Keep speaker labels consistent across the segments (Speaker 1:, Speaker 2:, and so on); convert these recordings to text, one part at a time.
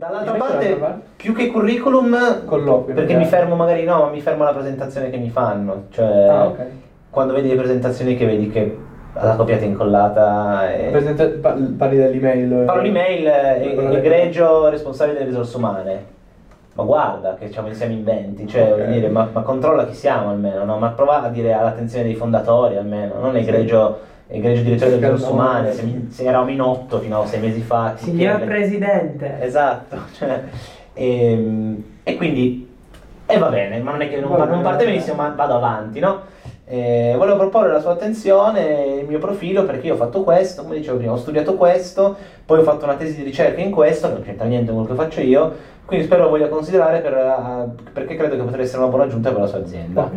Speaker 1: Dall'altra parte, più che curriculum,
Speaker 2: Colloquio.
Speaker 1: perché mi fermo magari no, ma mi fermo alla presentazione che mi fanno. Cioè,
Speaker 2: Ah, ok.
Speaker 1: quando vedi le presentazioni che vedi che la copiata e incollata e...
Speaker 2: Presenta- pa- parli dell'email.
Speaker 1: Parlo di mail, eh, egregio responsabile delle risorse umane. Ma guarda che ci siamo inventi, cioè
Speaker 2: Ok.
Speaker 1: voglio dire, ma, ma controlla chi siamo almeno, no? Ma prova a dire all'attenzione dei fondatori almeno, non egregio, egregio direttore delle risorse
Speaker 2: Cerca il
Speaker 1: umane,
Speaker 2: nome.
Speaker 1: se, se eravamo in otto fino a sei mesi fa.
Speaker 3: Signor
Speaker 1: chi-
Speaker 3: Presidente.
Speaker 1: Esatto, cioè, ehm, e, quindi, e va bene, ma non è che non,
Speaker 2: Va
Speaker 1: non parte benissimo, ma vado avanti, no? Eh, volevo proporre alla sua attenzione il mio profilo perché io ho fatto questo, come dicevo prima, ho studiato questo, poi ho fatto una tesi di ricerca in questo, che non c'entra niente con quello che faccio io, quindi spero lo voglia considerare per, eh, perché credo che potrebbe essere una buona aggiunta per la sua azienda.
Speaker 2: Ok.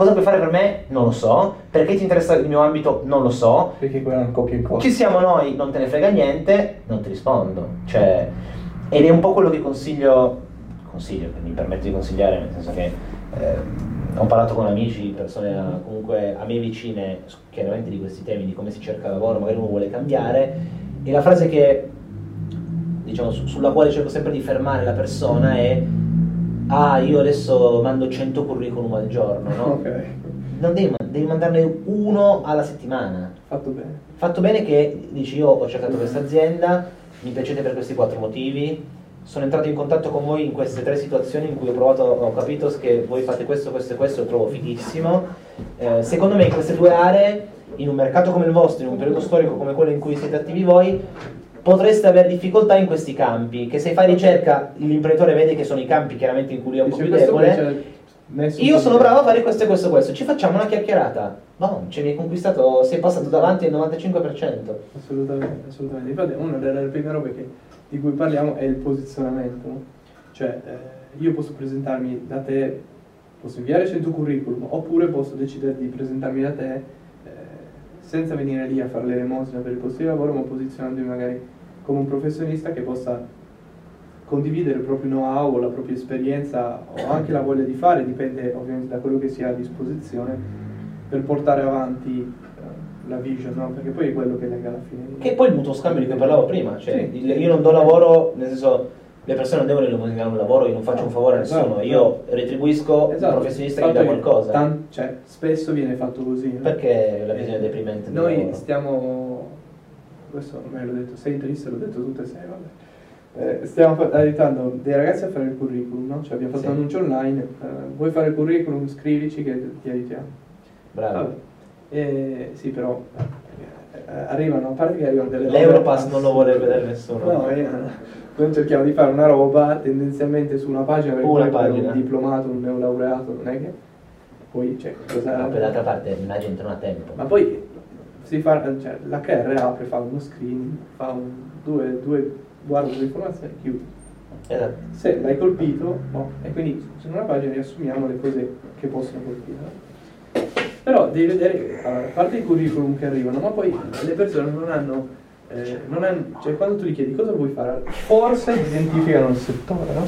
Speaker 1: Cosa puoi fare per me? Non lo so. Perché ti interessa il mio ambito? Non lo so.
Speaker 2: Perché quello è un copia e incolla.
Speaker 1: Ci siamo noi, non te ne frega niente, non ti rispondo. Cioè, ed è un po' quello che consiglio, consiglio, che mi permetto di consigliare, nel senso che ehm, ho parlato con amici, persone comunque a me vicine, chiaramente di questi temi, di come si cerca lavoro, magari uno vuole cambiare, e la frase che, diciamo, su- sulla quale cerco sempre di fermare la persona è ah, io adesso mando 100 curriculum al giorno, no?
Speaker 2: Ok,
Speaker 1: Non devi, devi mandarne uno alla settimana.
Speaker 2: fatto bene.
Speaker 1: Fatto bene che dici io ho cercato questa azienda, mi piacete per questi quattro motivi, sono entrato in contatto con voi in queste tre situazioni in cui ho provato, ho capito che voi fate questo, questo e questo, lo trovo fighissimo. Eh, secondo me in queste due aree, in un mercato come il vostro, in un periodo storico come quello in cui siete attivi voi, potreste avere difficoltà in questi campi, che se fai ricerca l'imprenditore vede che sono i campi chiaramente in cui è un po' più debole. Io sono bravo a fare questo e questo e questo, ci facciamo una chiacchierata. Boh, ci hai conquistato, sei passato davanti al 95%.
Speaker 2: Assolutamente, assolutamente. Infatti una delle prime robe che- di cui parliamo è il posizionamento. no? Cioè, eh, io posso presentarmi da te, posso inviare 100 curriculum, oppure posso decidere di presentarmi da te senza venire lì a fare l'elemosina per il posto di lavoro, ma posizionandomi magari come un professionista che possa condividere il proprio know-how, la propria esperienza o anche la voglia di fare, dipende ovviamente da quello che si ha a disposizione, per portare avanti eh, la vision, no? perché poi è quello che lega alla fine.
Speaker 1: Che poi il mutuo scambio di cui parlavo prima, cioè
Speaker 2: Sì.
Speaker 1: io non do lavoro, nel senso le persone non devono illuminare un lavoro, io non faccio un favore a nessuno,
Speaker 2: Esatto.
Speaker 1: io retribuisco
Speaker 2: Esatto.
Speaker 1: un professionista che mi dà
Speaker 2: Fatto
Speaker 1: qualcosa.
Speaker 2: tan- cioè, spesso viene fatto così. no?
Speaker 1: Perché la visione è deprimente
Speaker 2: Noi stiamo, questo me l'ho detto, sei triste, l'ho detto tutte e sei, vabbè. Eh, stiamo aiutando dei ragazzi a fare il curriculum, no? Cioè abbiamo fatto
Speaker 1: Sì.
Speaker 2: un annuncio online, eh, vuoi fare il curriculum, scrivici che ti aiutiamo.
Speaker 1: Bravo.
Speaker 2: Vabbè. Eh, sì, però eh, arrivano, a parte che arrivano delle robe-
Speaker 1: L'Europass non lo vuole vedere nessuno.
Speaker 2: No, eh, noi cerchiamo di fare una roba tendenzialmente su una pagina perché
Speaker 1: Una pagina.
Speaker 2: un diplomato, un neolaureato, non è che poi cioè, cosa...
Speaker 1: Ma per l'altra parte la gente non ha tempo.
Speaker 2: Ma poi si fa, cioè, l'HR apre, fa uno screening, fa un, due, due, guarda le informazioni e chiude.
Speaker 1: Esatto.
Speaker 2: Se l'hai colpito, no. E quindi su una pagina riassumiamo le cose che possono colpire. Però devi vedere, a parte i curriculum che arrivano, ma poi le persone non hanno, eh, hanno cioè quando tu gli chiedi cosa vuoi fare, forse identificano il settore, no?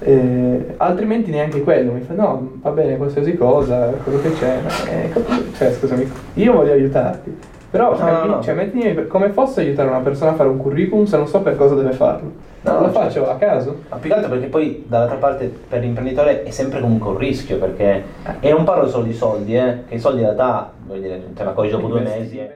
Speaker 2: Eh, altrimenti neanche quello, mi fa no, va bene qualsiasi cosa, quello che c'è, ma, eh, cioè scusami, io voglio aiutarti, però
Speaker 1: No,
Speaker 2: capi-
Speaker 1: no, no.
Speaker 2: cioè, mettimi come posso aiutare una persona a fare un curriculum se non so per cosa deve farlo?
Speaker 1: No,
Speaker 2: lo
Speaker 1: certo.
Speaker 2: faccio a caso?
Speaker 1: Ma più che altro perché poi dall'altra parte per l'imprenditore è sempre comunque un rischio perché e non parlo solo di soldi, eh, che i soldi in realtà voglio dire, te la cogli dopo due mesi. eh.